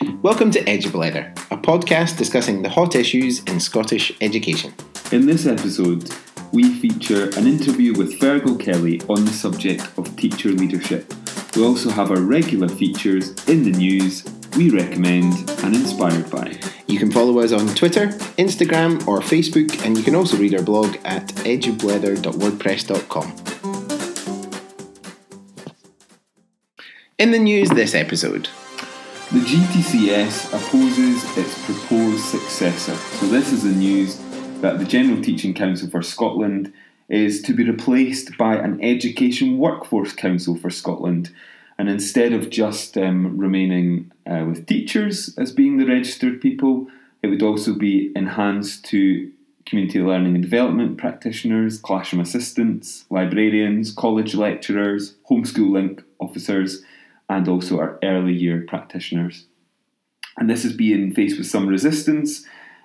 Welcome to Edublether, a podcast discussing the hot issues in Scottish education. In this episode, we feature an interview with Fergal Kelly on the subject of teacher leadership. We also have our regular features in the news, we recommend, and inspired by. You can follow us on Twitter, Instagram, or Facebook, and you can also read our blog at edublether.wordpress.com. In the news this episode, The GTCS opposes its proposed successor. So, this is the news that the General Teaching Council for Scotland is to be replaced by an Education Workforce Council for Scotland. And instead of just um, remaining uh, with teachers as being the registered people, it would also be enhanced to community learning and development practitioners, classroom assistants, librarians, college lecturers, homeschool link officers, and also our early year practitioners. And this is being faced with some resistance,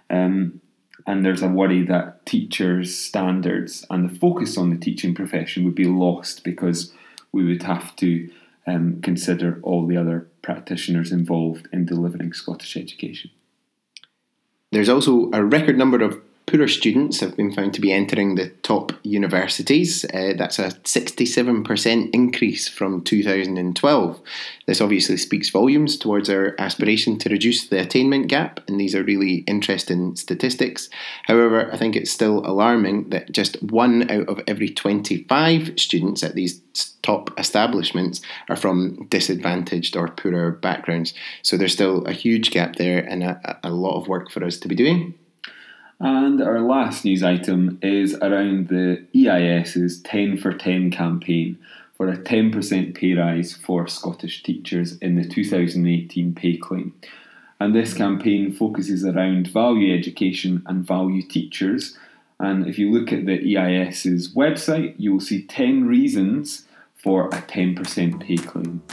um, and there's a worry that teachers' standards and the focus on the teaching profession would be lost because we would have to um, consider all the other practitioners involved in delivering Scottish education. There's also a record number of poorer students have been found to be entering the top universities. Uh, that's a 67% increase from 2012. This obviously speaks volumes towards our aspiration to reduce the attainment gap, and these are really interesting statistics. However, I think it's still alarming that just one out of every 25 students at these top establishments are from disadvantaged or poorer backgrounds. So there's still a huge gap there and a, a lot of work for us to be doing. And our last news item is around the EIS's 10 for 10 campaign for a 10% pay rise for Scottish teachers in the 2018 pay claim. And this campaign focuses around value education and value teachers. And if you look at the EIS's website, you will see 10 reasons for a 10% pay claim.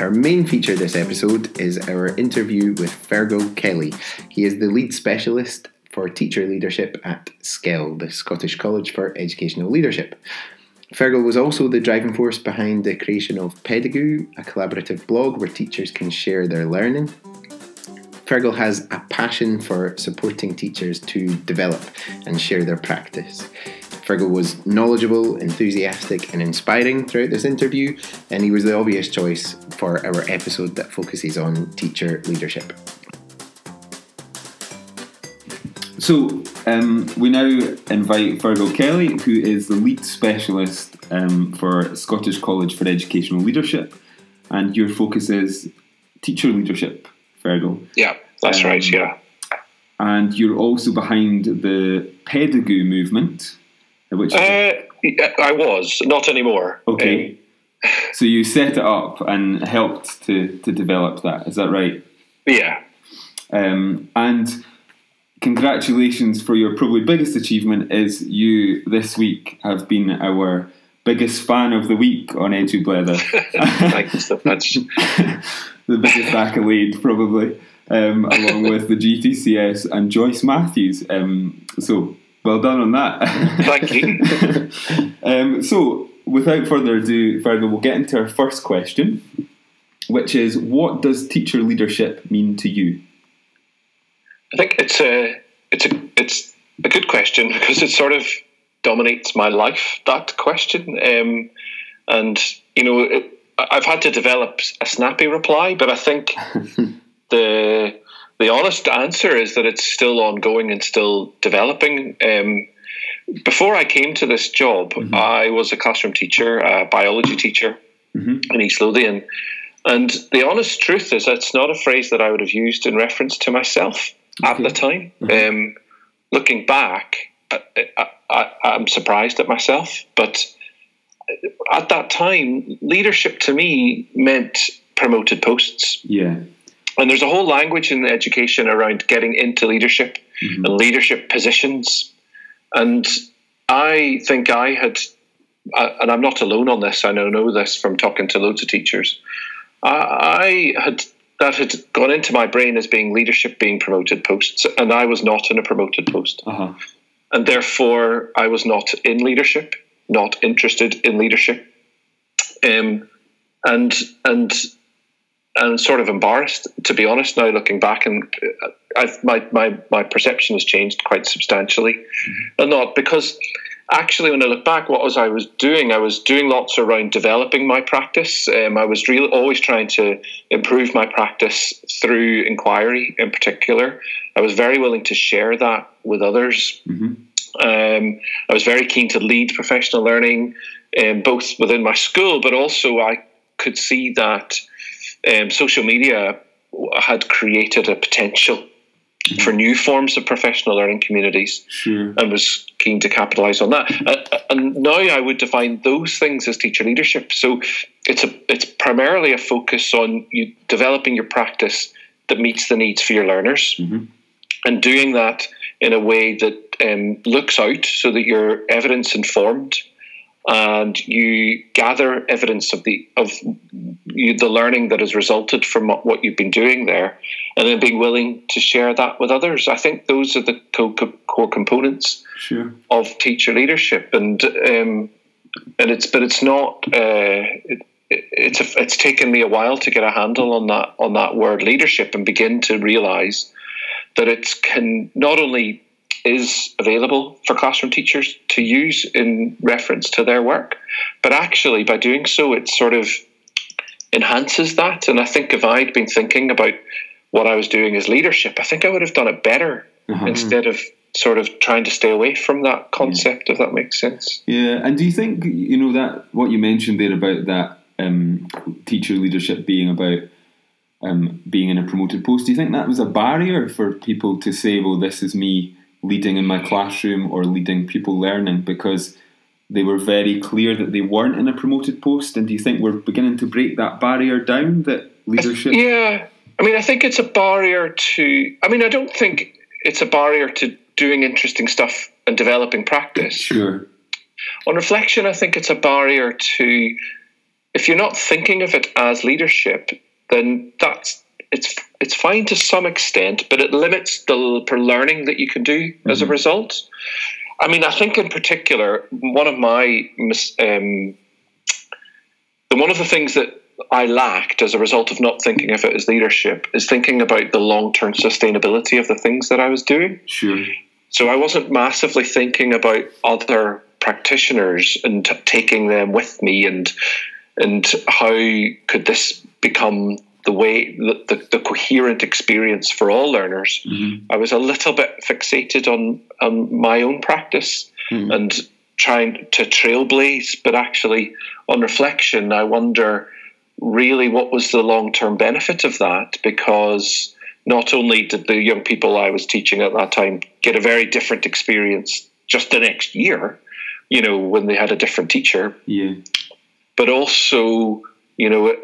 Our main feature this episode is our interview with Fergal Kelly. He is the lead specialist for teacher leadership at SCEL, the Scottish College for Educational Leadership. Fergal was also the driving force behind the creation of Pedagoo, a collaborative blog where teachers can share their learning. Fergal has a passion for supporting teachers to develop and share their practice. Fergal was knowledgeable, enthusiastic, and inspiring throughout this interview, and he was the obvious choice for our episode that focuses on teacher leadership. So, um, we now invite Fergal Kelly, who is the lead specialist um, for Scottish College for Educational Leadership, and your focus is teacher leadership, Fergal. Yeah, that's um, right, yeah. And you're also behind the Pedagoo movement, which uh, I was not anymore. Okay. So you set it up and helped to to develop that. Is that right? Yeah. Um, and congratulations for your probably biggest achievement is you this week have been our biggest fan of the week on Edublether. you so much. the biggest accolade probably. Um, along with the GTCS and Joyce Matthews. Um, so well done on that. Thank you. um, so, without further ado, Fergal, we'll get into our first question, which is what does teacher leadership mean to you? I think it's a it's a it's a good question because it sort of dominates my life. That question, um, and you know, it, I've had to develop a snappy reply, but I think the the honest answer is that it's still ongoing and still developing. Um, before I came to this job, mm-hmm. I was a classroom teacher, a biology teacher mm-hmm. in East Lothian. And the honest truth is, it's not a phrase that I would have used in reference to myself okay. at the time. Mm-hmm. Um, looking back, I, am surprised at myself. But at that time, leadership to me meant promoted posts. Yeah. And there's a whole language in education around getting into leadership mm-hmm. and leadership positions. And I think I had, and I'm not alone on this, I know, know this from talking to loads of teachers. I had that had gone into my brain as being leadership being promoted posts, and I was not in a promoted post. Uh-huh. And therefore, I was not in leadership, not interested in leadership. um, and and and sort of embarrassed to be honest now looking back and uh, I've, my, my my perception has changed quite substantially mm-hmm. and not because actually when I look back what was I was doing I was doing lots around developing my practice um, I was really always trying to improve my practice through inquiry in particular I was very willing to share that with others mm-hmm. um, I was very keen to lead professional learning um, both within my school but also I could see that um, social media had created a potential mm-hmm. for new forms of professional learning communities sure. and was keen to capitalize on that. Uh, and now I would define those things as teacher leadership. So it's a it's primarily a focus on you developing your practice that meets the needs for your learners mm-hmm. and doing that in a way that um, looks out so that you're evidence informed and you gather evidence of the of you, the learning that has resulted from what you've been doing there, and then being willing to share that with others. I think those are the core, core components sure. of teacher leadership, and um, and it's but it's not. Uh, it, it's a, it's taken me a while to get a handle on that on that word leadership and begin to realize that it can not only is available for classroom teachers to use in reference to their work. But actually, by doing so, it sort of enhances that. And I think if I'd been thinking about what I was doing as leadership, I think I would have done it better mm-hmm. instead of sort of trying to stay away from that concept, yeah. if that makes sense. Yeah. And do you think, you know, that what you mentioned there about that um, teacher leadership being about um, being in a promoted post, do you think that was a barrier for people to say, well, this is me leading in my classroom or leading people learning because they were very clear that they weren't in a promoted post. And do you think we're beginning to break that barrier down that leadership? Yeah. I mean, I think it's a barrier to, I mean, I don't think it's a barrier to doing interesting stuff and developing practice. Sure. On reflection, I think it's a barrier to, if you're not thinking of it as leadership, then that's it's it's fine to some extent, but it limits the learning that you can do mm-hmm. as a mm-hmm. result. I mean, I think in particular, one of my um, one of the things that I lacked as a result of not thinking of it as leadership is thinking about the long term sustainability of the things that I was doing. Sure. So I wasn't massively thinking about other practitioners and t- taking them with me and and how could this become the way the, the, the, coherent experience for all learners. Mm-hmm. I was a little bit fixated on, on my own practice mm-hmm. and trying to trailblaze, but actually, on reflection, I wonder really what was the long term benefit of that because not only did the young people I was teaching at that time get a very different experience just the next year, you know, when they had a different teacher, yeah. but also, you know,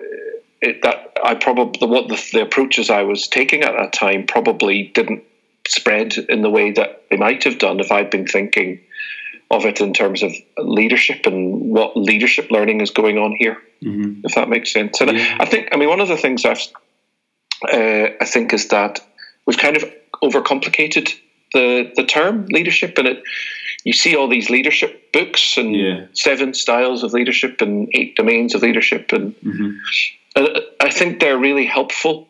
it, that I probably the, what the, the approaches I was taking at that time probably didn't spread in the way that they might have done if I'd been thinking of it in terms of leadership and what leadership learning is going on here. Mm-hmm. If that makes sense, and yeah. I think I mean one of the things I've uh, I think is that we've kind of overcomplicated the the term leadership, and it you see all these leadership books and yeah. seven styles of leadership and eight domains of leadership, and mm-hmm. I think they're really helpful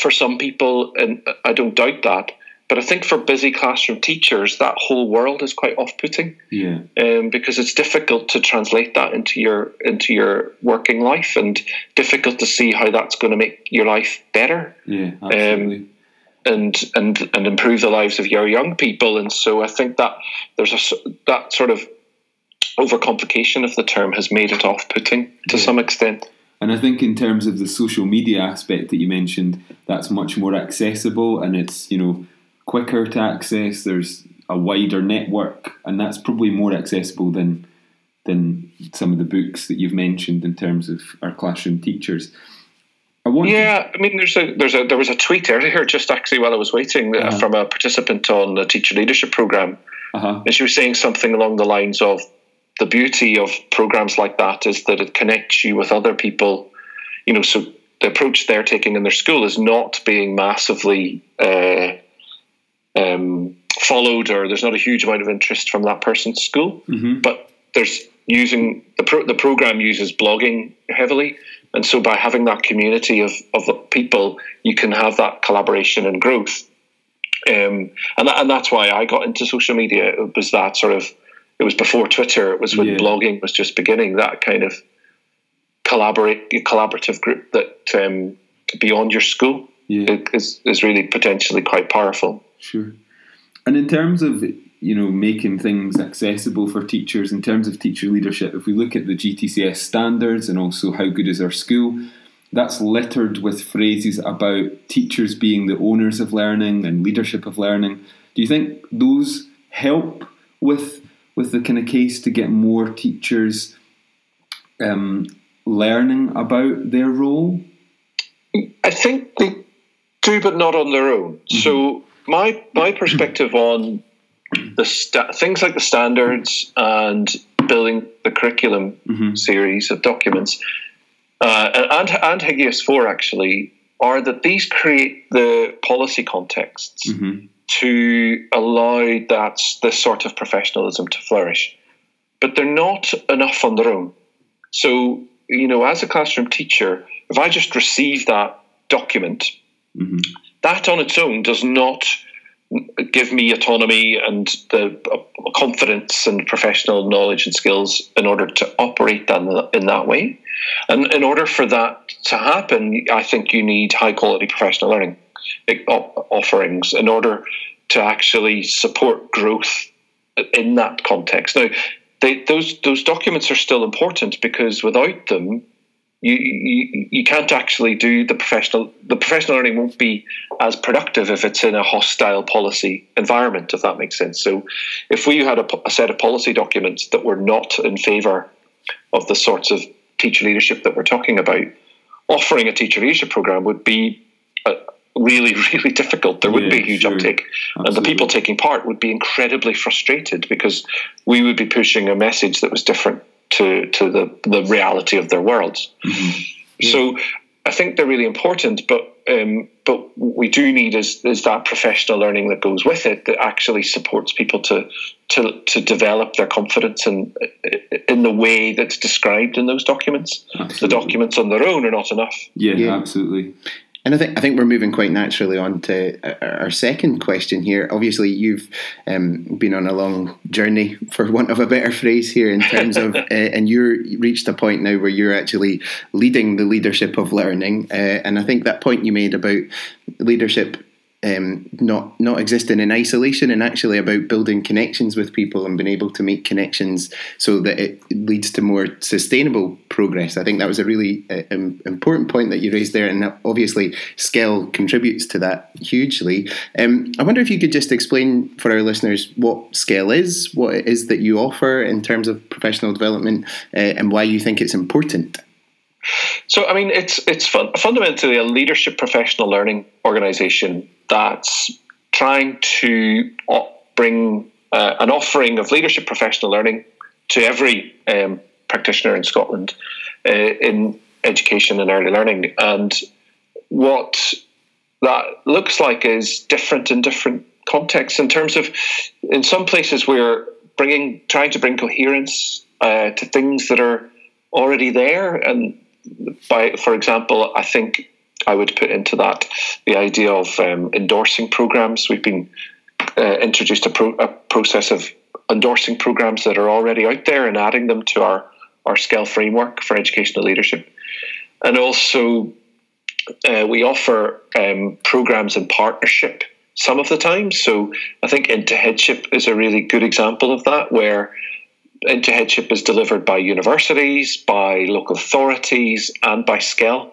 for some people, and I don't doubt that. But I think for busy classroom teachers, that whole world is quite off-putting. Yeah. Um, because it's difficult to translate that into your into your working life, and difficult to see how that's going to make your life better. Yeah. Um, and and and improve the lives of your young people. And so I think that there's a that sort of overcomplication of the term has made it off-putting to yeah. some extent. And I think in terms of the social media aspect that you mentioned, that's much more accessible and it's, you know, quicker to access. There's a wider network and that's probably more accessible than than some of the books that you've mentioned in terms of our classroom teachers. I yeah, I mean, there's a there's a there was a tweet earlier, just actually while I was waiting, uh, uh-huh. from a participant on the teacher leadership program, uh-huh. and she was saying something along the lines of, the beauty of programs like that is that it connects you with other people. You know, so the approach they're taking in their school is not being massively uh, um, followed, or there's not a huge amount of interest from that person's school, mm-hmm. but there's using the pro- the program uses blogging heavily, and so by having that community of of people, you can have that collaboration and growth. Um, and and that's why I got into social media. It was that sort of. It was before Twitter. It was when Yeah. blogging was just beginning. That kind of collaborate collaborative group that um, beyond your school Yeah. is is really potentially quite powerful. Sure. And in terms of you know making things accessible for teachers, in terms of teacher leadership, if we look at the GTCS standards and also how good is our school, that's littered with phrases about teachers being the owners of learning and leadership of learning. Do you think those help with with the kind of case to get more teachers um, learning about their role? I think they do, but not on their own. So my my perspective on the sta- things like the standards and building the curriculum Mhm. series of documents, uh, and and HGIOS Four actually are that these create the policy contexts hmm to allow that this sort of professionalism to flourish, but they're not enough on their own. So you know, as a classroom teacher, if I just receive that document hmm that on its own does not give me autonomy and the uh, confidence and professional knowledge and skills in order to operate that in that way. And in order for that to happen, I think you need high quality professional learning offerings in order to actually support growth in that context. Now, they, those those documents are still important because without them, you, you you can't actually do the professional the professional learning won't be as productive if it's in a hostile policy environment if that makes sense so if we had a, a set of policy documents that were not in favor of the sorts of teacher leadership that we're talking about offering a teacher leadership program would be uh, really really difficult there wouldn't Yeah, be a huge sure. uptake and the people taking part would be incredibly frustrated because we would be pushing a message that was different to to the the reality of their worlds so I think they're really important, but um, but what we do need is is that professional learning that goes with it that actually supports people to to to develop their confidence in in the way that's described in those documents. The documents on their own are not enough. Yeah, Yeah. absolutely. And I think I think we're moving quite naturally on to our- our second question here. Obviously, you've um, been on a long journey, for want of a better phrase, here in terms of, uh, and you're reached a point now where you're actually leading the leadership of learning. Uh, and I think that point you made about leadership um, not not existing in isolation and actually about building connections with people and being able to make connections so that it leads to more sustainable progress. I think that was a really uh, important point that you raised there, and obviously SCEL contributes to that hugely. Um, I wonder if you could just explain for our listeners what SCEL is, what it is that you offer in terms of professional development, uh, and why you think it's important. So, I mean, it's it's fun, fundamentally a leadership professional learning organization that's trying to bring uh, an offering of leadership professional learning to every um, practitioner in Scotland uh, in education and early learning. And what that looks like is different in different contexts. In terms of, in some places, we're bringing, trying to bring coherence uh, to things that are already there. And by, for example, I think I would put into that the idea of um, endorsing programs. We've been uh, introduced a, pro- a process of endorsing programs that are already out there and adding them to our our SCEL framework for educational leadership, and also uh, we offer um, programs in partnership some of the time. So I think Into Headship is a really good example of that, where Into Headship is delivered by universities, by local authorities, and by SCEL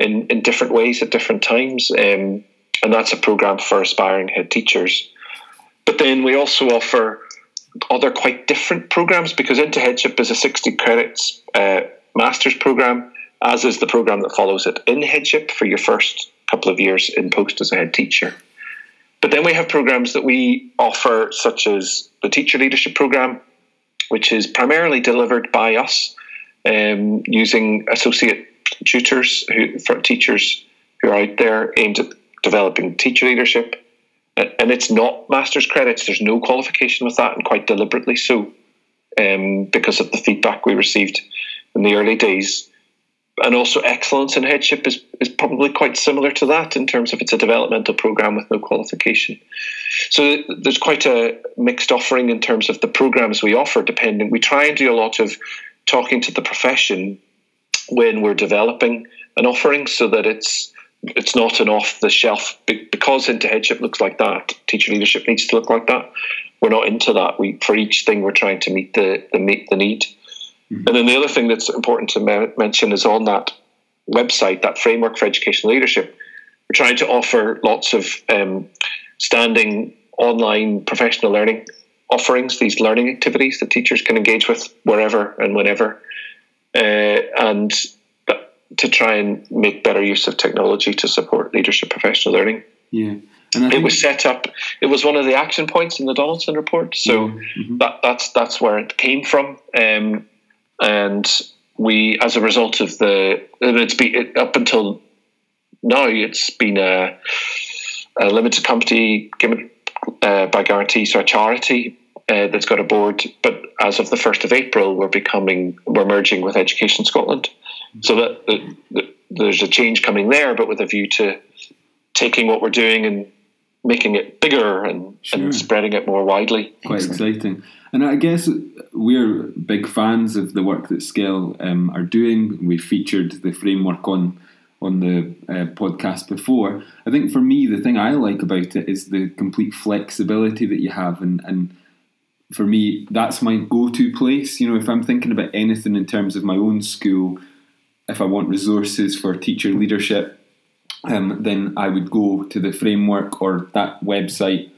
in, in different ways at different times. Um, and that's a program for aspiring head teachers. But then we also offer other quite different programs because Into Headship is a 60 credits uh, master's program, as is the program that follows it in Headship for your first couple of years in post as a head teacher. But then we have programs that we offer, such as the Teacher Leadership Program, which is primarily delivered by us um, using associate tutors who, for teachers who are out there aimed at developing teacher leadership. And it's not master's credits, there's no qualification with that, and quite deliberately so. um, because of the feedback we received in the early days. And also, excellence in headship is, is probably quite similar to that in terms of it's a developmental program with no qualification. So there's quite a mixed offering in terms of the programs we offer, depending. We try and do a lot of talking to the profession when we're developing an offering so that it's it's not an off the shelf because into headship looks like that. Teacher leadership needs to look like that. We're not into that. We for each thing we're trying to meet the the meet the need. Mm-hmm. And then the other thing that's important to me- mention is on that website, that framework for educational leadership. We're trying to offer lots of um, standing online professional learning offerings, these learning activities that teachers can engage with wherever and whenever, uh, and to try and make better use of technology to support leadership professional learning. Yeah. And it was set up. It was one of the action points in the Donaldson report, so mm-hmm. that, that's that's where it came from. Um, and we, as a result of the, and it's been it, up until now, it's been a, a limited company given uh, by guarantee, so a charity uh, that's got a board. But as of the first of April, we're becoming we're merging with Education Scotland, so that, that, that there's a change coming there, but with a view to taking what we're doing and making it bigger and, sure. and spreading it more widely. Quite exciting. And I guess we're big fans of the work that SCEL um, are doing. We featured the framework on on the uh, podcast before. I think for me, the thing I like about it is the complete flexibility that you have, and and for me, that's my go-to place. You know, if I'm thinking about anything in terms of my own school, if I want resources for teacher leadership, um, then I would go to the framework or that website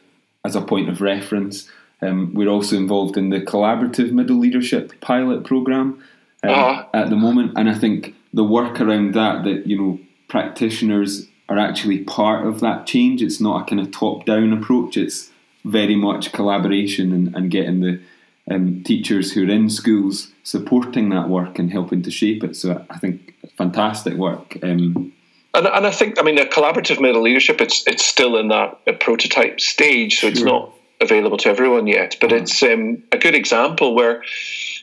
as a point of reference. Um, we're also involved in the collaborative middle leadership pilot program um, uh-huh. at the moment, and I think the work around that that you know practitioners are actually part of that change. It's not a kind of top down approach. It's very much collaboration and, and getting the um, teachers who are in schools supporting that work and helping to shape it. So I think fantastic work. Um, and, and I think, I mean, a collaborative middle leadership, it's it's still in that prototype stage, so sure. it's not available to everyone yet. But mm-hmm. it's um, a good example where,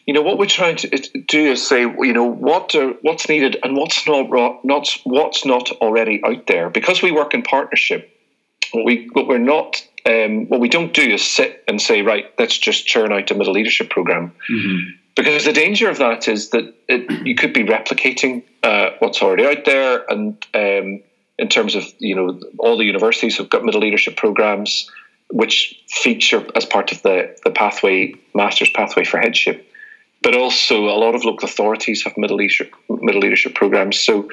you know, what we're trying to do is say, you know, what are, what's needed and what's not not what's not already out there. Because we work in partnership, what we what we're not um, what we don't do is sit and say, right, let's just churn out a middle leadership program. Mm-hmm. Because the danger of that is that it, you could be replicating uh, what's already out there, and um, in terms of you know all the universities have got middle leadership programs which feature as part of the the pathway master's pathway for headship, but also a lot of local authorities have middle leadership middle leadership programs. So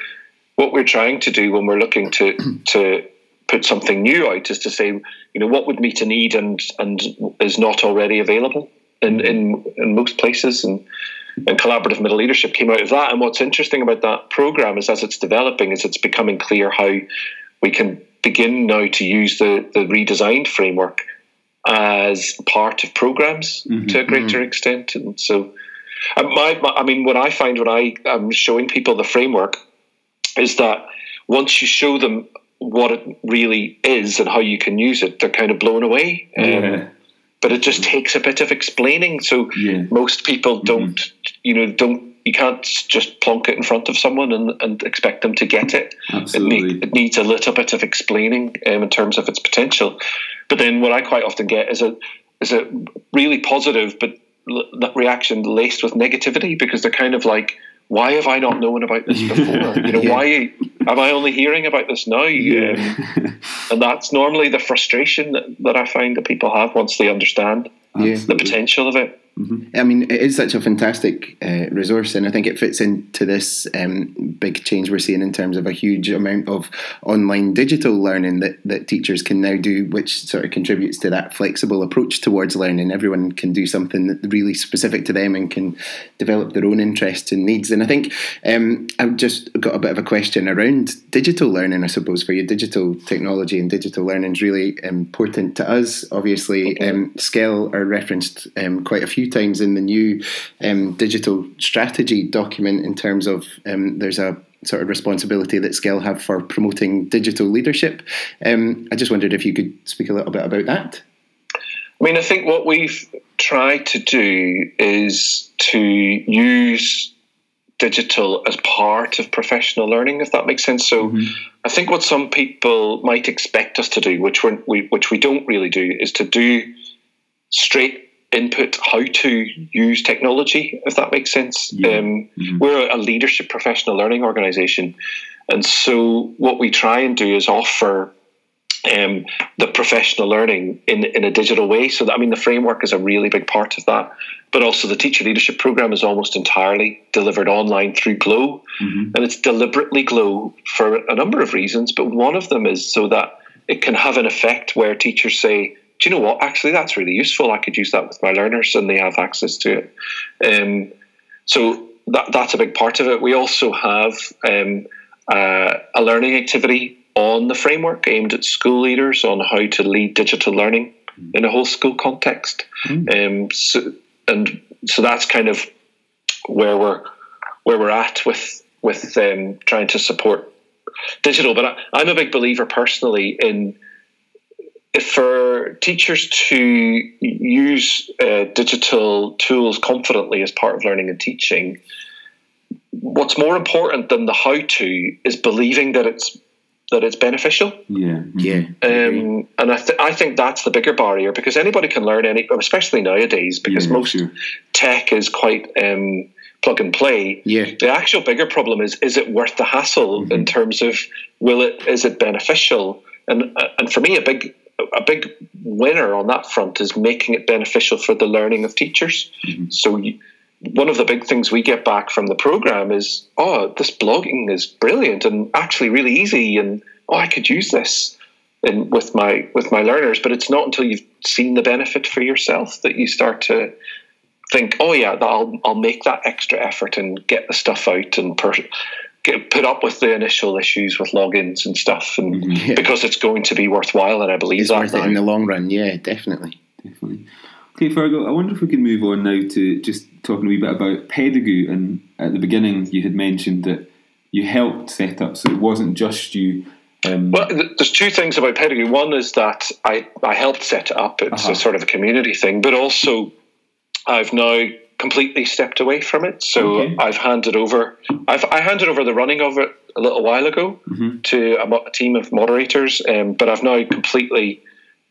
what we're trying to do when we're looking to to put something new out is to say, you know, what would meet a need and and is not already available in in, in most places and. And collaborative middle leadership came out of that. And what's interesting about that program is, as it's developing, is it's becoming clear how we can begin now to use the the redesigned framework as part of programs mm-hmm, to a greater mm-hmm. extent. And so, my, my, I mean, what I find when I am showing people the framework is that once you show them what it really is and how you can use it, they're kind of blown away. Yeah. Um, but it just takes a bit of explaining. So yeah. most people mm-hmm. don't, mm-hmm. you know, don't. You can't just plonk it in front of someone and, and expect them to get it. Absolutely. It, it needs a little bit of explaining um, in terms of its potential. But then what I quite often get is a is a really positive but l- reaction laced with negativity because they're kind of like, why have I not known about this before? you know, yeah. why am I only hearing about this now? Yeah. Um, and that's normally the frustration that, that I find that people have once they understand yeah. the potential of it. Mm-hmm. I mean, it is such a fantastic uh, resource, and I think it fits into this um, big change we're seeing in terms of a huge amount of online digital learning that, that teachers can now do, which sort of contributes to that flexible approach towards learning. Everyone can do something really specific to them and can develop their own interests and needs. And I think um, I've just got a bit of a question around digital learning, I suppose, for you. Digital technology and digital learning is really important to us. Obviously, okay. um, SCEL are referenced um, quite a few few times in the new um, digital strategy document in terms of um, there's a sort of responsibility that SCEL have for promoting digital leadership. Um, I just wondered if you could speak a little bit about that. I mean, I think what we've tried to do is to use digital as part of professional learning, if that makes sense. So, mm-hmm. I think what some people might expect us to do, which we which we don't really do, is to do straight input how to use technology, if that makes sense. Yeah. Um, mm-hmm. We're a leadership professional learning organization. And so, what we try and do is offer um, the professional learning in in a digital way. So that I mean, the framework is a really big part of that, but also the teacher leadership program is almost entirely delivered online through Glow, mm-hmm. and it's deliberately Glow for a number of reasons. But one of them is so that it can have an effect where teachers say, "Do you know what? Actually, that's really useful. I could use that with my learners, and they have access to it." Um, so that that's a big part of it. We also have um, uh, a learning activity on the framework aimed at school leaders on how to lead digital learning in a whole school context. Mm. Um, so, and so that's kind of where we're where we're at with with um, trying to support digital. But I, am a big believer personally in for teachers to use uh, digital tools confidently as part of learning and teaching. What's more important than the how to is believing that it's that it's beneficial. Yeah, yeah. Um, and I, th- I think that's the bigger barrier because anybody can learn any, especially nowadays, because yeah, most sure. tech is quite um, plug and play. Yeah. The actual bigger problem is: is it worth the hassle mm-hmm. in terms of will it? Is it beneficial? And uh, and for me, a big a big winner on that front is making it beneficial for the learning of teachers. Mm-hmm. So. You, one of the big things we get back from the program is, oh, this blogging is brilliant and actually really easy, and oh, I could use this in, with my with my learners. But it's not until you've seen the benefit for yourself that you start to think, oh yeah, I'll I'll make that extra effort and get the stuff out and per, get, put up with the initial issues with logins and stuff, and mm-hmm. yeah. because it's going to be worthwhile. And I believe it's that worth it in the long run. Yeah, definitely, definitely. Okay, Fergal, I wonder if we can move on now to just talking a wee bit about Pedagoo. And at the beginning, you had mentioned that you helped set up, so it wasn't just you. Um, well, there's two things about Pedagoo. One is that I, I helped set it up, it's uh-huh. a sort of a community thing, but also I've now completely stepped away from it. So okay. I've handed over, I've I handed over the running of it a little while ago mm-hmm. to a, a, team of moderators, um, but I've now completely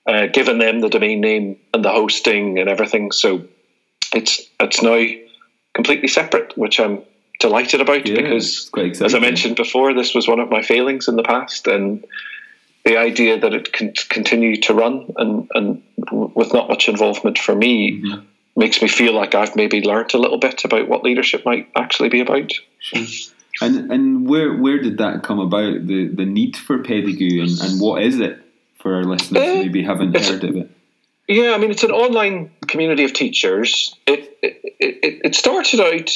uh, given them the domain name and the hosting and everything. So it's it's now completely separate, which I'm delighted about yeah, because, as I mentioned before, this was one of my failings in the past, and the idea that it can continue to run and and with not much involvement for me. Mm-hmm. Makes me feel like I've maybe learned a little bit about what leadership might actually be about. And and where where did that come about? The the need for Pedagoo and, and what is it? for our listeners uh, maybe haven't heard of it? Yeah, I mean, it's an online community of teachers. It it, it, it started out.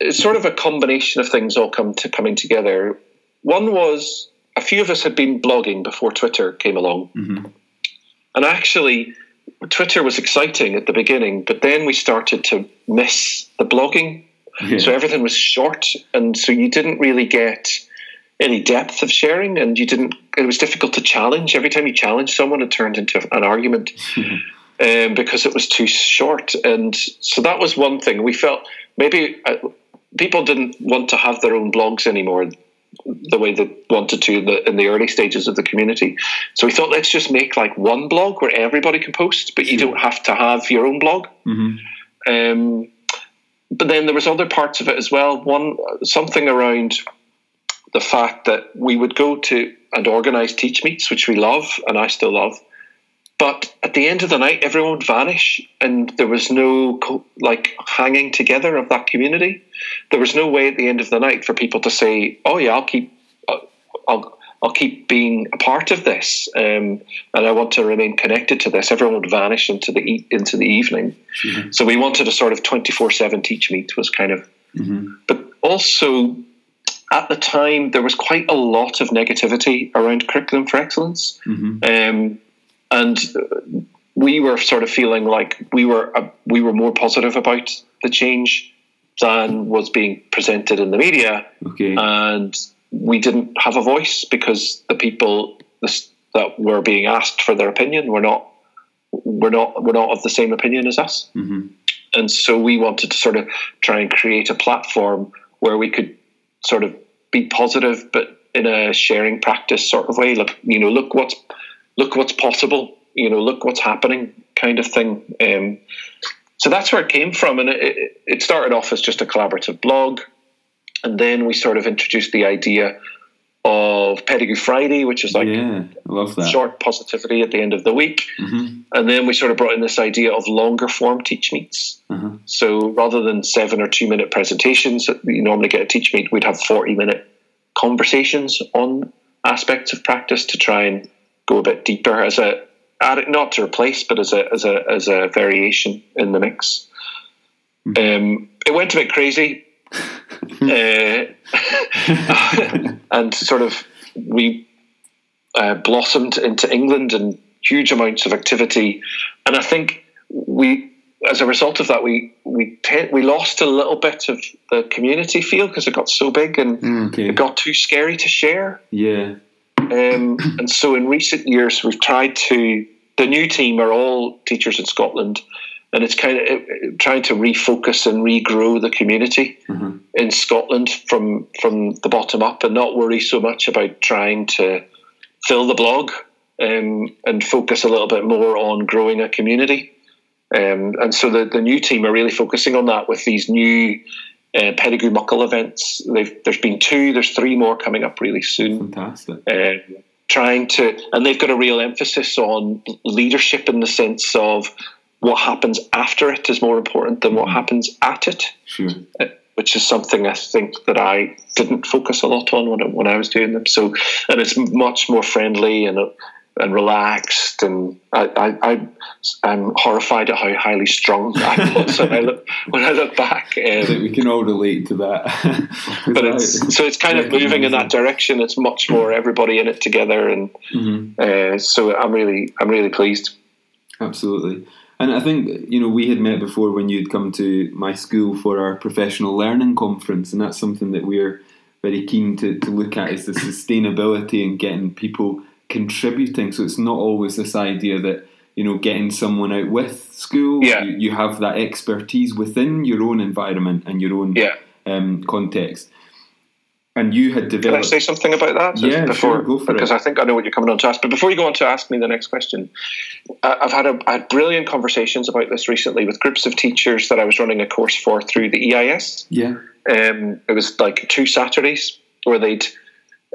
It's sort of a combination of things all come to coming together. One was a few of us had been blogging before Twitter came along, mm-hmm. and actually, Twitter was exciting at the beginning, but then we started to miss the blogging. Yeah. So everything was short, and so you didn't really get any depth of sharing, and you didn't. It was difficult to challenge. Every time you challenged someone, it turned into an argument um, because it was too short. And so that was one thing. We felt maybe uh, people didn't want to have their own blogs anymore the way they wanted to in the, in the early stages of the community. So we thought, let's just make like one blog where everybody can post, but you don't have to have your own blog. Mm-hmm. Um, but then there was other parts of it as well. One something around the fact that we would go to and organise teach meets, which we love and I still love. But at the end of the night, everyone would vanish, and there was no like hanging together of that community. There was no way at the end of the night for people to say, "Oh yeah, I'll keep, uh, I'll, I'll keep being a part of this, um, and I want to remain connected to this." Everyone would vanish into the into the evening. Mm-hmm. So we wanted a sort of twenty four seven teach meet was kind of, mm-hmm. but also at the time there was quite a lot of negativity around curriculum for excellence, mm-hmm. um, and we were sort of feeling like we were uh, we were more positive about the change than was being presented in the media, okay. and we didn't have a voice because the people that were being asked for their opinion were not were not were not of the same opinion as us. Mm-hmm. And so we wanted to sort of try and create a platform where we could sort of be positive, but in a sharing practice sort of way. Look, you know, look what's look what's possible. You know, look what's happening, kind of thing. Um, so that's where it came from, and it, it started off as just a collaborative blog, and then we sort of introduced the idea of Pedagoo Friday, which is like yeah, love that. short positivity at the end of the week. Mm-hmm. And then we sort of brought in this idea of longer form teach meets. Uh-huh. So rather than seven or two minute presentations that you normally get a teach meet, we'd have 40 minute conversations on aspects of practice to try and go a bit deeper as a not to replace, but as a as a as a variation in the mix. Um, it went a bit crazy, uh, and sort of we uh, blossomed into England and huge amounts of activity. And I think we, as a result of that, we we te- we lost a little bit of the community feel because it got so big and Okay. it got too scary to share. Yeah. Um, and so in recent years, we've tried to. The new team are all teachers in Scotland, and it's kind of it, trying to refocus and regrow the community Mhm. in Scotland from from the bottom up, and not worry so much about trying to fill the blog um, and focus a little bit more on growing a community. Um, and so the, the new team are really focusing on that with these new uh, Pedagoo Muckle events. They've, there's been two, there's three more coming up really soon Fantastic. um, trying to, and they've got a real emphasis on leadership in the sense of what happens after it is more important than what happens at it, Sure. uh, which is something I think that I didn't focus a lot on when I, when I was doing them. So, and it's much more friendly and and relaxed, and I, I, I I'm horrified at how highly strung I was when I look when I look back. Um, we can all relate to that. but it's so it's kind of moving in that direction. It's much more everybody in it together, and Mhm. uh, so I'm really I'm really pleased. Absolutely. And I think, you know, we had met before when you'd come to my school for our professional learning conference, and that's something that we're very keen to, to look at is the sustainability and getting people contributing. So it's not always this idea that, you know, getting someone out with school, Yeah. you, you have that expertise within your own environment and your own Yeah. um, context. And you had developed. Can I say something about that? Yeah, before, sure, go for because it. I think I know what you're coming on to ask. But before you go on to ask me the next question, I've had a I had brilliant conversations about this recently with groups of teachers that I was running a course for through the EIS. yeah. Um, it was like two Saturdays where they'd.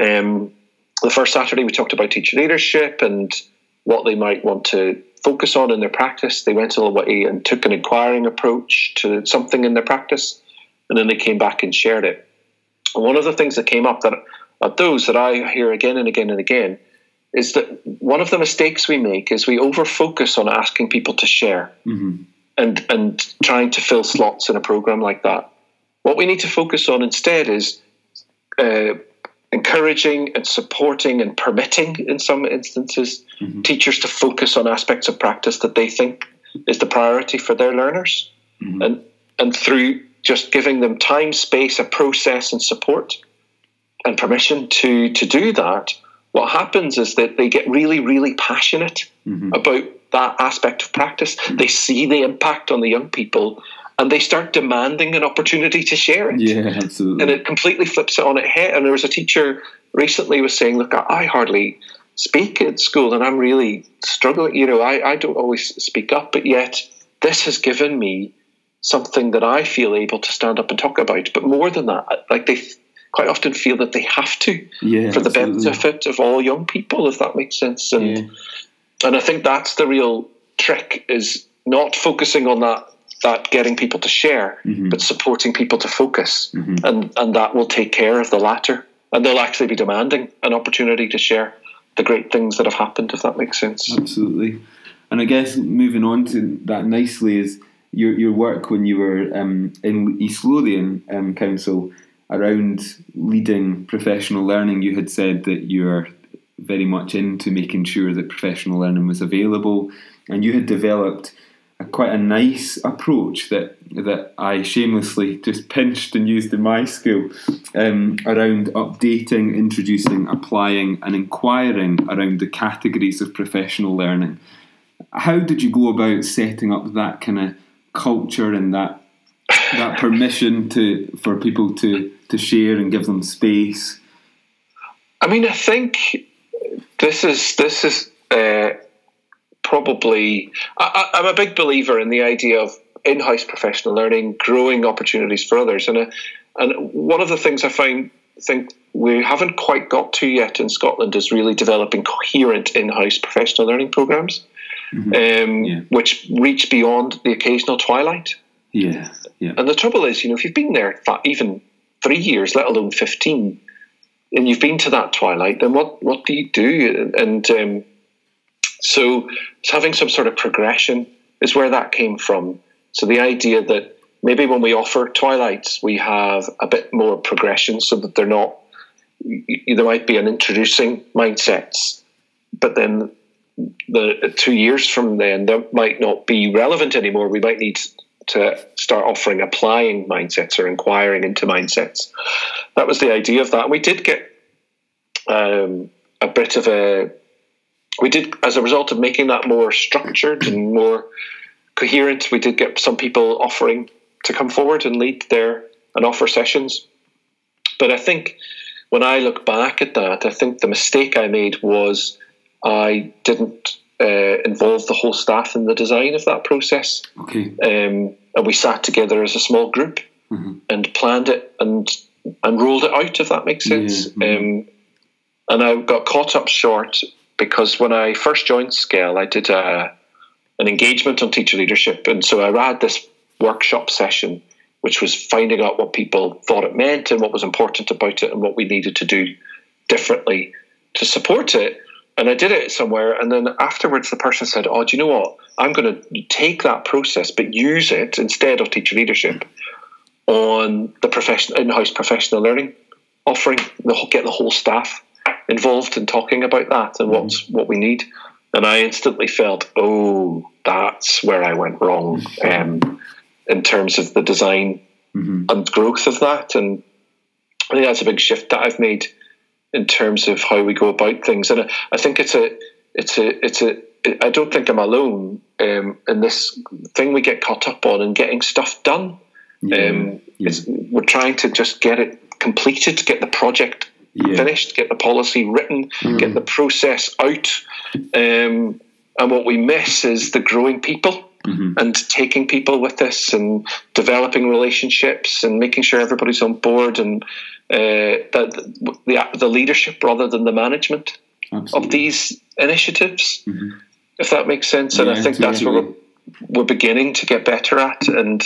Um, the first Saturday we talked about teacher leadership and what they might want to focus on in their practice. They went a little way and took an inquiring approach to something in their practice, and then they came back and shared it. And one of the things that came up that at those that I hear again and again and again is that one of the mistakes we make is we over focus on asking people to share hmm and and trying to fill slots in a program like that. What we need to focus on instead is uh, encouraging and supporting and permitting, in some instances, Mhm. teachers to focus on aspects of practice that they think is the priority for their learners, Mhm. and and through just giving them time, space, a process, and support, and permission to to do that. What happens is that they get really, really passionate hmm about that aspect of practice. They see the impact on the young people and they start demanding an opportunity to share it. Yeah, absolutely. And it completely flips it on its head. And there was a teacher recently was saying, Look, I hardly speak at school and I'm really struggling. You know, I, I don't always speak up, but yet this has given me something that I feel able to stand up and talk about. But more than that, like they quite often feel that they have to yeah, for the absolutely. benefit of all young people, if that makes sense. And Yeah. and I think that's the real trick is not focusing on that that getting people to share, Mhm. but supporting people to focus, Mhm. and and that will take care of the latter, and they'll actually be demanding an opportunity to share the great things that have happened, if that makes sense. Absolutely. And I guess moving on to that nicely is your your work when you were um, in East Lothian um, Council around leading professional learning. You had said that you're very much into making sure that professional learning was available, and you had developed a, quite a nice approach that that I shamelessly just pinched and used in my school um, around updating, introducing, applying, and inquiring around the categories of professional learning. how did you go about setting up that kind of culture and that that permission to for people to to share and give them space? I mean, I think this is this is uh, probably. I, I'm a big believer in the idea of in-house professional learning, growing opportunities for others, and uh, and one of the things I find think we haven't quite got to yet in Scotland is really developing coherent in-house professional learning programs, mm-hmm. um, yeah. which reach beyond the occasional twilight. Yeah, yeah. And the trouble is, you know, if you've been there for even three years, let alone fifteen, and you've been to that twilight, then what what do you do? And um, so, having some sort of progression is where that came from. So the idea that maybe when we offer twilights, we have a bit more progression, so that they're not. There might be an introducing mindsets, but then the two years from then, that might not be relevant anymore. We might need to start offering applying mindsets or inquiring into mindsets. That was the idea of that. We did get um, a bit of a. We did, as a result of making that more structured and more coherent, we did get some people offering to come forward and lead there and offer sessions. But I think when I look back at that, I think the mistake I made was I didn't uh, involve the whole staff in the design of that process. Okay. Um, and we sat together as a small group mm-hmm. and planned it and and rolled it out. If that makes sense. Yeah. Mm-hmm. Um, and I got caught up short because when I first joined SCEL, I did a, an engagement on teacher leadership, and so I had this workshop session, which was finding out what people thought it meant and what was important about it and what we needed to do differently to support it. And I did it somewhere, and then afterwards, the person said, "Oh, do you know what? I'm going to take that process, but use it instead of teacher leadership on the profession, in-house professional learning offering. The, get the whole staff involved in talking about that and what's mm-hmm. what we need." And I instantly felt, "Oh, that's where I went wrong." Um, in terms of the design mm-hmm. and growth of that. And I think that's a big shift that I've made in terms of how we go about things. And I, I think it's a, it's a, it's a. I don't think I'm alone um, in this thing we get caught up on and getting stuff done. Yeah. Um, yeah. We're trying to just get it completed, to get the project yeah. finished, get the policy written, mm. get the process out. Um, and what we miss is the growing people mm-hmm. and taking people with us and developing relationships and making sure everybody's on board and uh, the, the, the leadership rather than the management Absolutely. of these initiatives, mm-hmm. if that makes sense. And yeah, I think that's what we're, we're beginning to get better at. And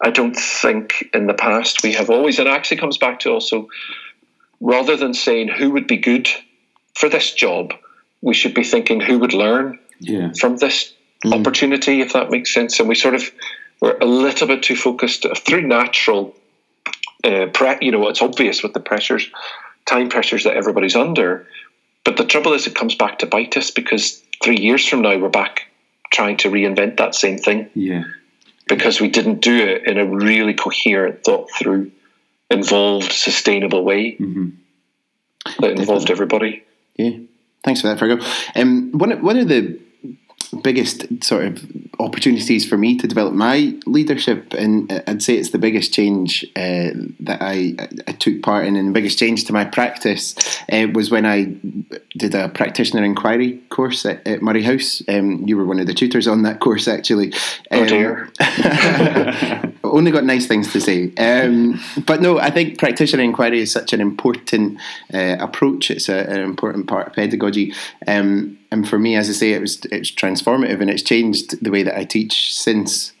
I don't think in the past we have always, and it actually comes back to also rather than saying who would be good for this job, we should be thinking who would learn yeah. from this mm. opportunity, if that makes sense. And we sort of were a little bit too focused through natural, uh, pre- you know, it's obvious with the pressures, time pressures that everybody's under. But the trouble is, it comes back to bite us because three years from now, we're back trying to reinvent that same thing. Yeah. Because we didn't do it in a really coherent, thought through, involved, sustainable way mm-hmm. that involved everybody. Yeah. Thanks for that, Fergal. Um, one, one of the biggest sort of opportunities for me to develop my leadership, and I'd say it's the biggest change uh, that I, I, took part in, and the biggest change to my practice uh, was when I did a practitioner inquiry course at, at Moray House. Um, you were one of the tutors on that course, actually. Oh dear. Only got nice things to say. Um, but no, I think practitioner inquiry is such an important uh, approach. It's a, an important part of pedagogy. Um, and for me, as I say, it was it's transformative and it's changed the way that I teach since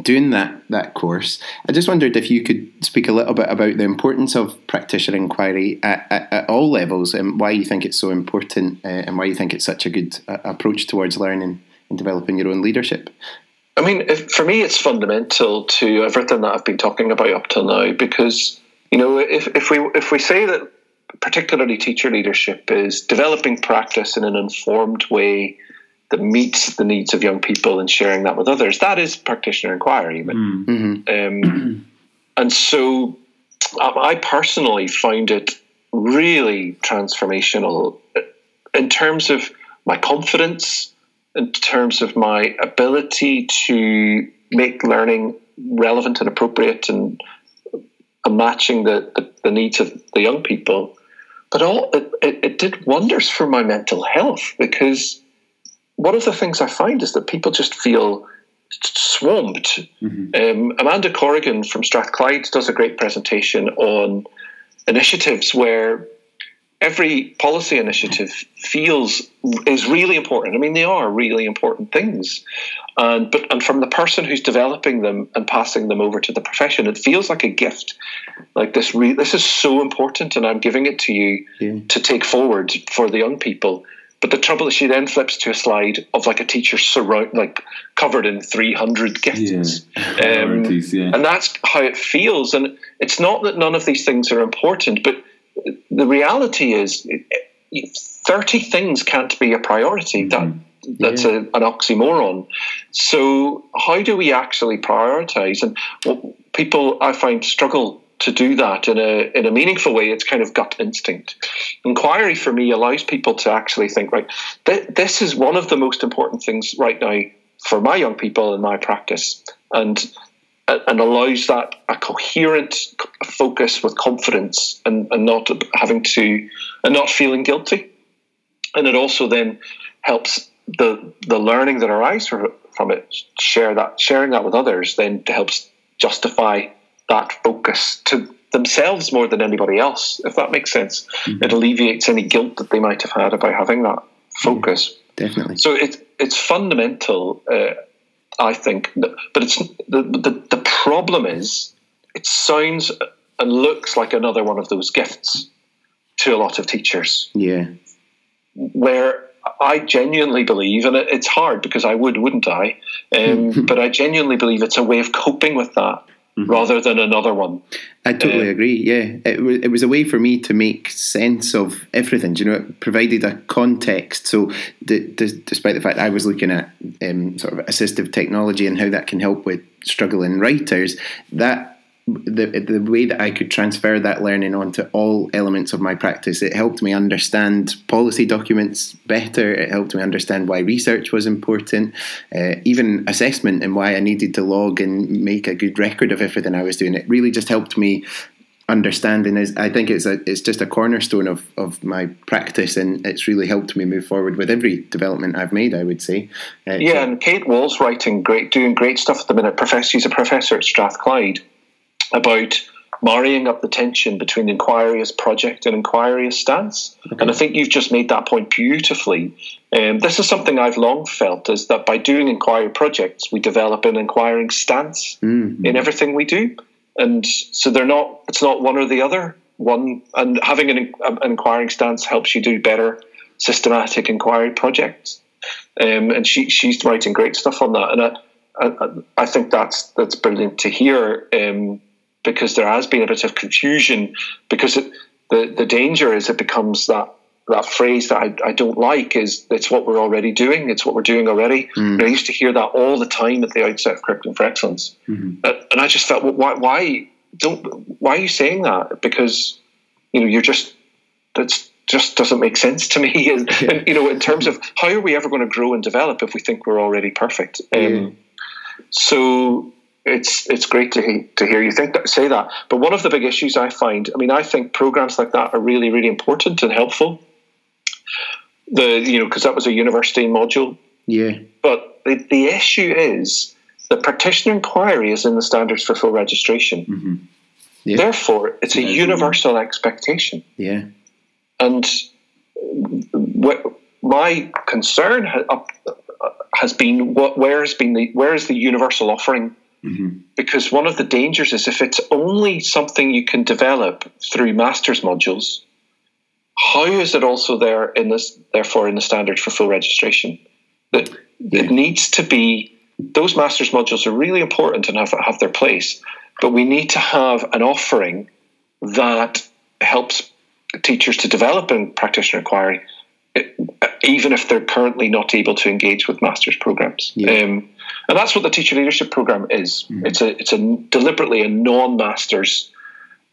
doing that that course. I just wondered if you could speak a little bit about the importance of practitioner inquiry at, at, at all levels and why you think it's so important uh, and why you think it's such a good uh, approach towards learning and developing your own leadership. I mean, if, for me, it's fundamental to everything that I've been talking about up till now because you know if, if we if we say that particularly teacher leadership is developing practice in an informed way that meets the needs of young people and sharing that with others. That is practitioner inquiry. But, mm. mm-hmm. um, and so um, I personally find it really transformational in terms of my confidence in terms of my ability to make learning relevant and appropriate and, and matching the, the, the, needs of the young people. But all it, it, it did wonders for my mental health because one of the things I find is that people just feel swamped. Mm-hmm. Um, Amanda Corrigan from Strathclyde does a great presentation on initiatives where every policy initiative feels is really important. I mean, they are really important things, and but and from the person who's developing them and passing them over to the profession, it feels like a gift. Like this, re- this is so important, and I'm giving it to you yeah. to take forward for the young people. But the trouble is, she then flips to a slide of like a teacher surround, like covered in 300 gifts. Yeah. Um, yeah. And that's how it feels. And it's not that none of these things are important, but the reality is 30 things can't be a priority. Mm-hmm. That, that's yeah. a, an oxymoron. So, how do we actually prioritize? And well, people I find struggle to do that in a in a meaningful way. It's kind of gut instinct. Inquiry for me allows people to actually think, right, th- this is one of the most important things right now for my young people in my practice, and and allows that a coherent focus with confidence and, and not having to and not feeling guilty. And it also then helps the the learning that arises from it share that sharing that with others then helps justify that focus to themselves more than anybody else, if that makes sense. Mm-hmm. It alleviates any guilt that they might have had about having that focus. Definitely. So it, it's fundamental, uh, I think. But it's the, the, the problem is it sounds and looks like another one of those gifts to a lot of teachers. Yeah. Where I genuinely believe, and it's hard because I would, wouldn't I? Um, but I genuinely believe it's a way of coping with that mm-hmm. rather than another one. I totally uh, agree. Yeah, it was it was a way for me to make sense of everything. Do you know, it provided a context. So, d- d- despite the fact I was looking at um, sort of assistive technology and how that can help with struggling writers, that the the way that I could transfer that learning onto all elements of my practice, it helped me understand policy documents better. It helped me understand why research was important, uh, even assessment and why I needed to log and make a good record of everything I was doing. It really just helped me understanding is I think it's a it's just a cornerstone of, of my practice and it's really helped me move forward with every development I've made I would say uh, yeah so. and Kate Wall's writing great doing great stuff at the minute professor she's a professor at Strathclyde about marrying up the tension between inquiry as project and inquiry as stance. Okay. And I think you've just made that point beautifully. Um, this is something I've long felt is that by doing inquiry projects, we develop an inquiring stance mm-hmm. in everything we do. And so they're not, it's not one or the other. One, and having an, an inquiring stance helps you do better systematic inquiry projects. Um, and she, she's writing great stuff on that. And I, I, I think that's, that's brilliant to hear. Um, because there has been a bit of confusion because it, the the danger is it becomes that that phrase that I, I don't like is it's what we're already doing it's what we're doing already mm. I used to hear that all the time at the outset of curriculum for excellence mm-hmm. and I just felt well, why why don't why are you saying that because you know you're just that's just doesn't make sense to me and, yeah. and, you know in terms of how are we ever going to grow and develop if we think we're already perfect um, yeah. so it's it's great to to hear you think that, say that. But one of the big issues I find, I mean, I think programs like that are really really important and helpful. The you know because that was a university module. Yeah. But the, the issue is the practitioner inquiry is in the standards for full registration. Mm-hmm. Yeah. Therefore, it's a universal expectation. Yeah. And what my concern has been what where has been the where is the universal offering Mm-hmm. Because one of the dangers is if it's only something you can develop through master's modules, how is it also there in this, therefore, in the standard for full registration? That yeah. it needs to be those master's modules are really important and have have their place, but we need to have an offering that helps teachers to develop in practitioner inquiry, even if they're currently not able to engage with master's programs. Yeah. Um, and that's what the teacher leadership program is. Mm-hmm. It's a it's a deliberately a non-masters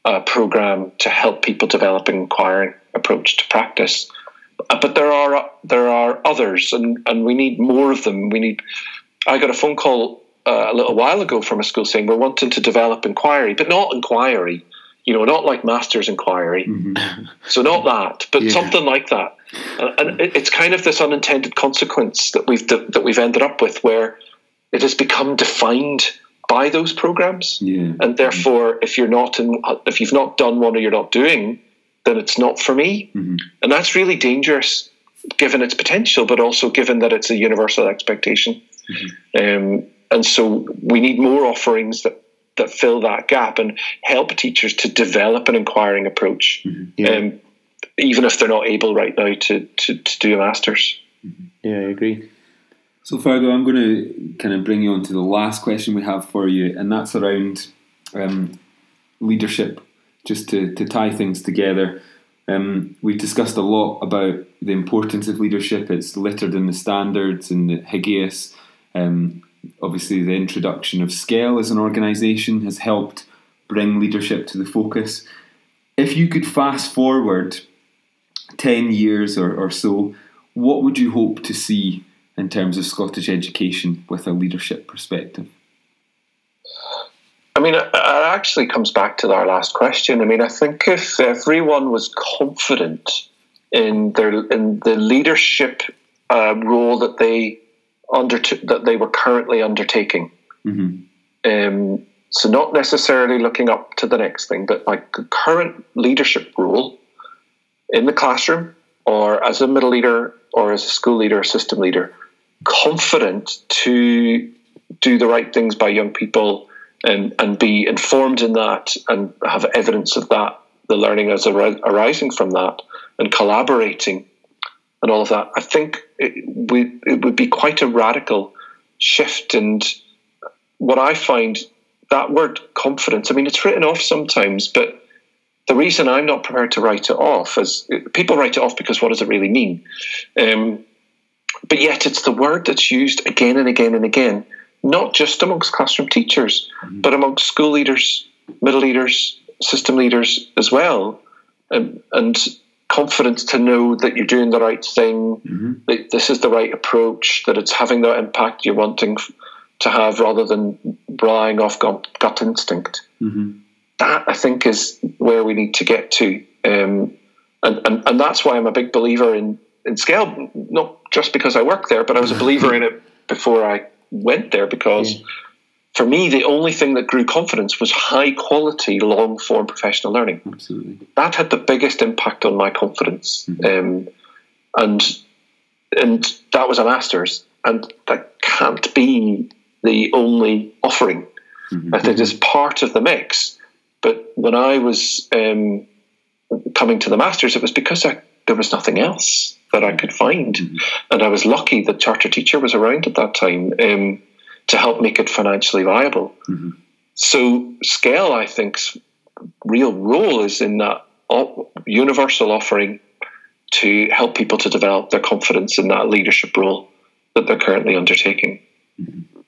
uh, program to help people develop an inquiring approach to practice. but there are there are others, and and we need more of them. We need. I got a phone call uh, a little while ago from a school saying we're wanting to develop inquiry, but not inquiry. You know, not like master's inquiry. Mm-hmm. So not that, but yeah. something like that. And it's kind of this unintended consequence that we've that we've ended up with, where it has become defined by those programs, yeah. and therefore, if you're not in, if you've not done one or you're not doing, then it's not for me, mm-hmm. and that's really dangerous, given its potential, but also given that it's a universal expectation. Mm-hmm. Um, and so we need more offerings that that fill that gap and help teachers to develop an inquiring approach, mm-hmm. yeah. um, even if they're not able right now to to, to do a masters. Mm-hmm. Yeah, I agree. So, Fergal, I'm going to kind of bring you on to the last question we have for you, and that's around um, leadership, just to, to tie things together. Um, we've discussed a lot about the importance of leadership. It's littered in the standards and the HGIOS. Um, obviously, the introduction of SCEL as an organisation has helped bring leadership to the focus. If you could fast forward 10 years or, or so, what would you hope to see in terms of Scottish education with a leadership perspective? I mean, it actually comes back to our last question. I mean, I think if everyone was confident in their in the leadership uh, role that they undertook that they were currently undertaking, mm-hmm. um, so not necessarily looking up to the next thing, but like the current leadership role in the classroom or as a middle leader or as a school leader, system leader, confident to do the right things by young people and, and be informed in that and have evidence of that, the learning as arising from that, and collaborating and all of that. I think it, we, it would be quite a radical shift. And what I find that word confidence, I mean, it's written off sometimes, but the reason I'm not prepared to write it off is people write it off because what does it really mean? Um, but yet it's the word that's used again and again and again, not just amongst classroom teachers, mm-hmm. but amongst school leaders, middle leaders, system leaders as well. And, and confidence to know that you're doing the right thing, mm-hmm. that this is the right approach, that it's having the impact you're wanting to have rather than relying off gut, gut instinct. Mm-hmm. That, I think, is where we need to get to. Um, and, and, and that's why I'm a big believer in, in SCEL, not just because I work there, but I was a believer in it before I went there because for me, the only thing that grew confidence was high quality, long form professional learning. Absolutely. That had the biggest impact on my confidence. Mm-hmm. Um, and and that was a master's, and that can't be the only offering. Mm-hmm. I think it's part of the mix. But when I was um, coming to the masters, it was because I, there was nothing else that I could find. Mm-hmm. And I was lucky that Charter Teacher was around at that time um, to help make it financially viable. Mm-hmm. So, SCEL, I think's real role is in that universal offering to help people to develop their confidence in that leadership role that they're currently undertaking. Mm-hmm.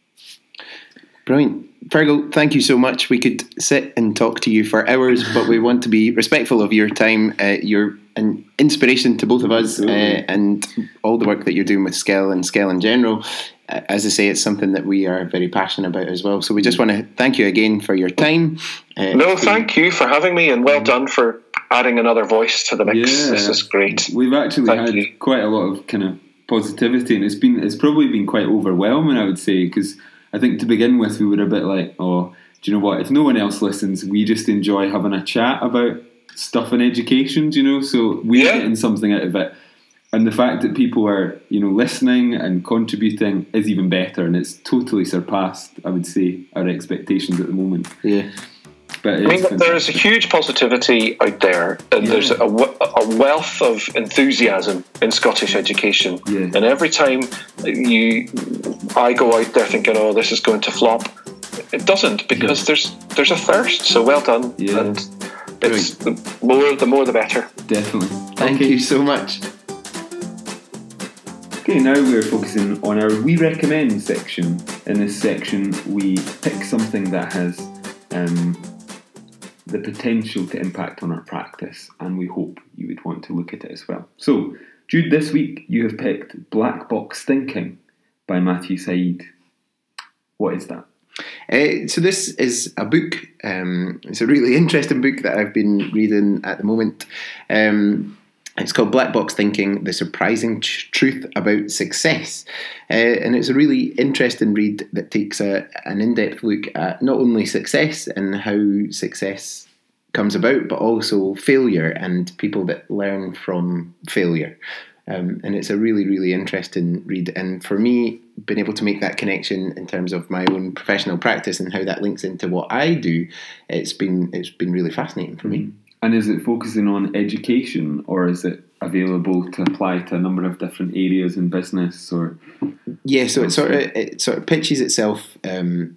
Brilliant. Fergal, thank you so much. We could sit and talk to you for hours, but we want to be respectful of your time. Uh, you're an inspiration to both of us uh, and all the work that you're doing with SCEL and SCEL in general. Uh, as I say, it's something that we are very passionate about as well. So we just want to thank you again for your time. Uh, no, thank you for having me, and well done for adding another voice to the mix. Yeah, this is great. We've actually thank had you. quite a lot of kind of positivity, and it's been it's probably been quite overwhelming, I would say, because I think to begin with, we were a bit like, oh, do you know what? If no one else listens, we just enjoy having a chat about stuff in education, do you know? So we're yeah. getting something out of it. And the fact that people are, you know, listening and contributing is even better, and it's totally surpassed, I would say, our expectations at the moment. Yeah. But I mean, there is a huge positivity out there, and yeah. there's a, a, wealth of enthusiasm in Scottish education. Yeah. And every time you, I go out there thinking, "Oh, this is going to flop," it doesn't because yeah. there's there's a thirst. So well done, yeah. and it's the more the more the better. Definitely. Thank okay. you so much. Okay, now we're focusing on our we recommend section. In this section, we pick something that has um, the potential to impact on our practice, and we hope you would want to look at it as well. So, Jude, this week you have picked Black Box Thinking by Matthew Syed. What is that? Uh, so this is a book. Um, it's a really interesting book that I've been reading at the moment. Um, it's called Black Box Thinking: The Surprising Truth About Success, uh, and it's a really interesting read that takes a, an in-depth look at not only success and how success comes about, but also failure and people that learn from failure. Um, and it's a really, really interesting read. And for me, being able to make that connection in terms of my own professional practice and how that links into what I do, it's been it's been really fascinating for me. And is it focusing on education, or is it available to apply to a number of different areas in business? Or yeah, so it sort of it sort of pitches itself um,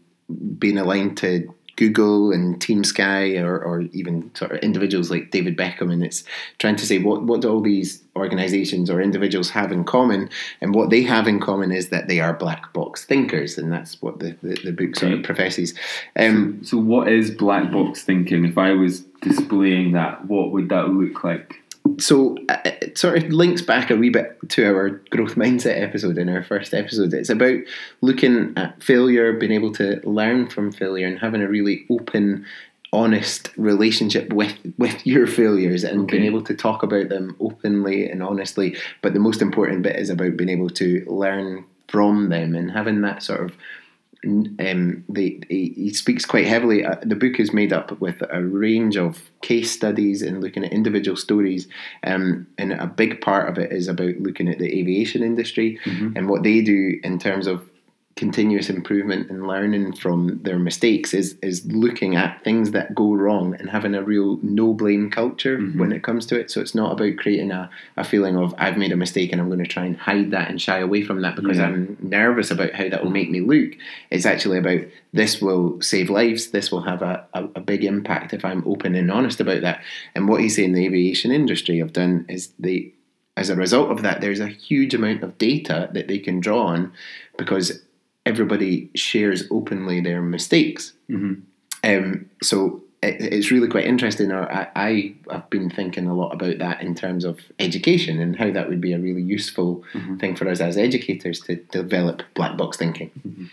being aligned to Google and Team Sky or, or even sort of individuals like David Beckham, and it's trying to say what, what do all these organizations or individuals have in common, and what they have in common is that they are black box thinkers, and that's what the, the, the book sort of professes. Um, so, so, what is black box thinking? If I was displaying that, what would that look like? So it sort of links back a wee bit to our growth mindset episode in our first episode. It's about looking at failure, being able to learn from failure, and having a really open, honest relationship with with your failures, and okay. being able to talk about them openly and honestly. But the most important bit is about being able to learn from them and having that sort of um, he, he, speaks quite heavily. Uh, the book is made up with a range of case studies and looking at individual stories, um, and a big part of it is about looking at the aviation industry mm-hmm. and what they do in terms of continuous improvement and learning from their mistakes is is looking at things that go wrong and having a real no blame culture mm-hmm. when it comes to it. So it's not about creating a, a feeling of I've made a mistake and I'm going to try and hide that and shy away from that because yeah. I'm nervous about how that will make me look. It's actually about this will save lives, this will have a, a, a big impact if I'm open and honest about that. And what you he's saying the aviation industry have done is they as a result of that, there's a huge amount of data that they can draw on because everybody shares openly their mistakes. Mm-hmm. Um, so it, it's really quite interesting. I, I have been thinking a lot about that in terms of education and how that would be a really useful mm-hmm. thing for us as educators to develop black box thinking. Mm-hmm.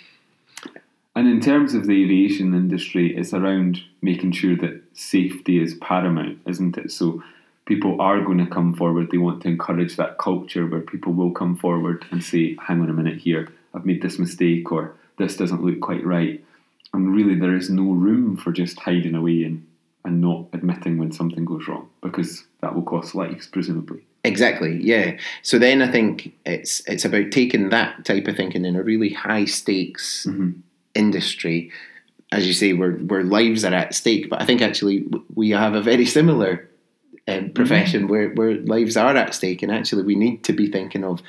And in terms of the aviation industry, it's around making sure that safety is paramount, isn't it? So people are going to come forward. They want to encourage that culture where people will come forward and say, hang on a minute here, I've made this mistake or this doesn't look quite right. And really, there is no room for just hiding away and, and not admitting when something goes wrong because that will cost lives, presumably. Exactly, yeah. So then I think it's it's about taking that type of thinking in a really high stakes mm-hmm. industry. As you say, where where lives are at stake, but I think actually we have a very similar um, profession mm-hmm. where where lives are at stake, and actually we need to be thinking of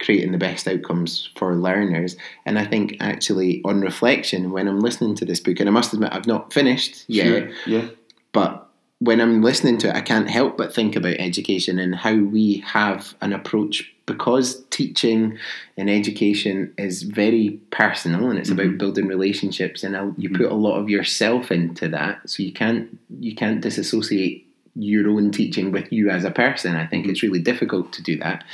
creating the best outcomes for learners. And I think actually, on reflection, when I'm listening to this book, and I must admit I've not finished yet, sure. yeah, but when I'm listening to it, I can't help but think about education and how we have an approach because teaching and education is very personal and it's mm-hmm. about building relationships and you mm-hmm. put a lot of yourself into that so you can't you can't disassociate your own teaching with you as a person i think mm-hmm. it's really difficult to do that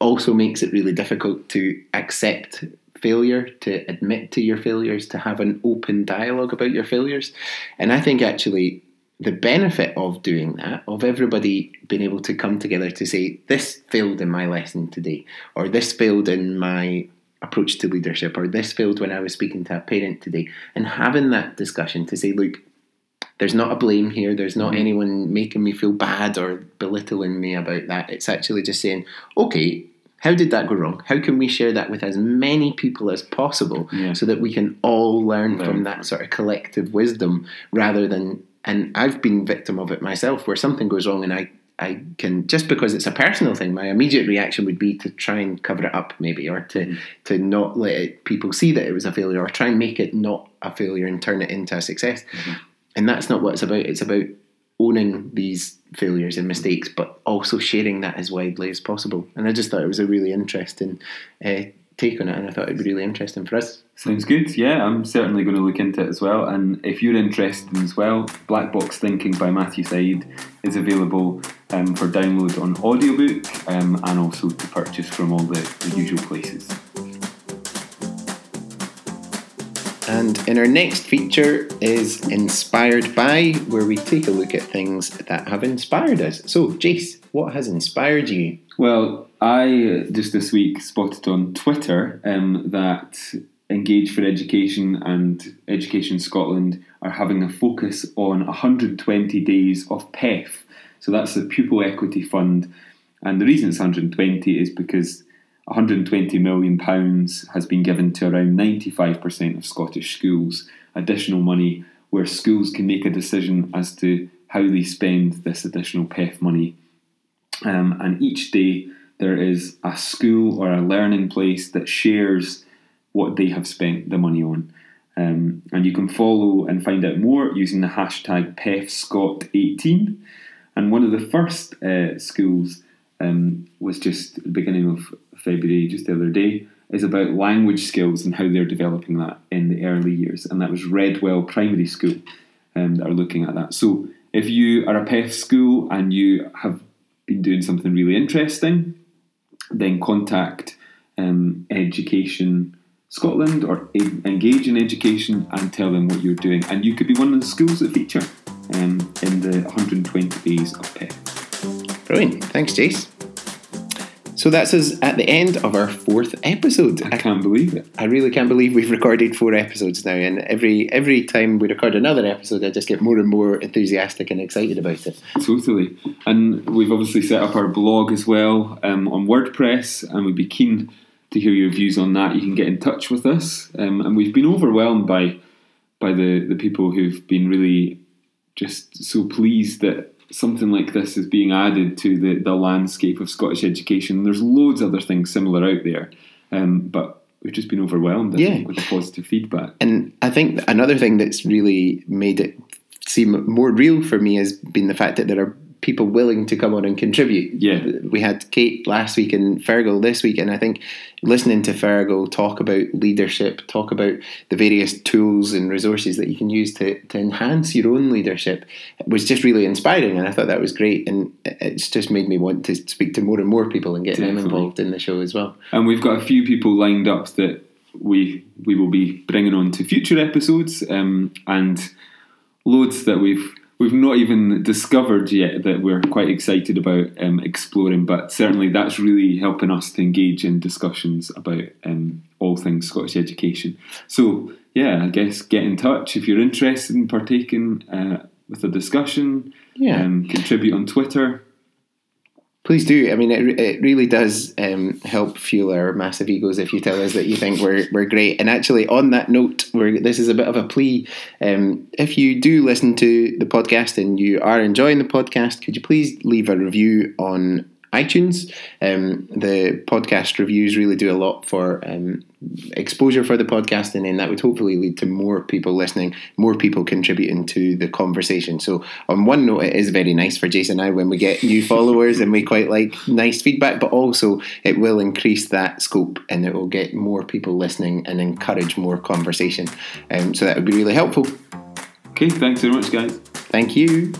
also makes it really difficult to accept failure, to admit to your failures, to have an open dialogue about your failures. And I think actually the benefit of doing that, of everybody being able to come together to say, this failed in my lesson today, or this failed in my approach to leadership, or this failed when I was speaking to a parent today, and having that discussion to say, look, there's not a blame here. There's not mm-hmm. anyone making me feel bad or belittling me about that. It's actually just saying, okay, how did that go wrong? How can we share that with as many people as possible yeah. so that we can all learn from that sort of collective wisdom rather than and I've been victim of it myself where something goes wrong and I I can just because it's a personal thing, my immediate reaction would be to try and cover it up, maybe, or to mm. to not let it, people see that it was a failure, or try and make it not a failure and turn it into a success. Mm-hmm. And that's not what it's about. It's about owning these failures and mistakes, but also sharing that as widely as possible. And I just thought it was a really interesting uh, take on it, and I thought it'd be really interesting for us. Sounds good. Yeah, I'm certainly going to look into it as well. And if you're interested as well, Black Box Thinking by Matthew Syed is available um, for download on audiobook um, and also to purchase from all the, the usual places. And in our next feature is Inspired By, where we take a look at things that have inspired us. So, Jace, what has inspired you? Well, I uh, just this week spotted on Twitter um, that Engage for Education and Education Scotland are having a focus on 120 days of PEF. So that's the Pupil Equity Fund. And the reason it's 120 is because 120 million pounds has been given to around 95% of Scottish schools, additional money where schools can make a decision as to how they spend this additional PEF money. Um, and each day there is a school or a learning place that shares what they have spent the money on. Um, and you can follow and find out more using the hashtag PEFScot18. And one of the first uh, schools um, was just the beginning of February, just the other day, is about language skills and how they're developing that in the early years. And that was Redwell Primary School um, that are looking at that. So if you are a PEF school and you have been doing something really interesting, then contact um, Education Scotland or engage in education and tell them what you're doing. And you could be one of the schools that feature um, in the 120 days of PEF. Brilliant. Thanks, Jace. So that's us at the end of our fourth episode. I can't believe it. I really can't believe we've recorded four episodes now, and every every time we record another episode, I just get more and more enthusiastic and excited about it. Totally, and we've obviously set up our blog as well um, on WordPress, and we'd be keen to hear your views on that. You can get in touch with us, um, and we've been overwhelmed by by the the people who've been really just so pleased that something like this is being added to the, the landscape of Scottish education. There's loads of other things similar out there, um, but we've just been overwhelmed I Yeah. think, with the positive feedback. And I think another thing that's really made it seem more real for me has been the fact that there are people willing to come on and contribute. Yeah. We had Kate last week and Fergal this week, and I think listening to Fergal talk about leadership, talk about the various tools and resources that you can use to, to enhance your own leadership was just really inspiring, and I thought that was great. And it's just made me want to speak to more and more people and get them involved in the show as well. And we've got a few people lined up that we we will be bringing on to future episodes, um, and loads that we've we've not even discovered yet that we're quite excited about um, exploring. But certainly that's really helping us to engage in discussions about um, all things Scottish education. So yeah, I guess get in touch if you're interested in partaking uh, with a discussion. Yeah. Um, contribute on Twitter. Please do. I mean, it, it really does um, help fuel our massive egos if you tell us that you think we're, we're great. And actually, on that note, we're, this is a bit of a plea. Um, if you do listen to the podcast and you are enjoying the podcast, could you please leave a review on iTunes? Um, the podcast reviews really do a lot for um, exposure for the podcast, and then that would hopefully lead to more people listening, more people contributing to the conversation. So, on one note, it is very nice for Jason and I when we get new followers and we quite like nice feedback, but also it will increase that scope and it will get more people listening and encourage more conversation. Um, so, that would be really helpful. Okay, thanks very much, guys. Thank you.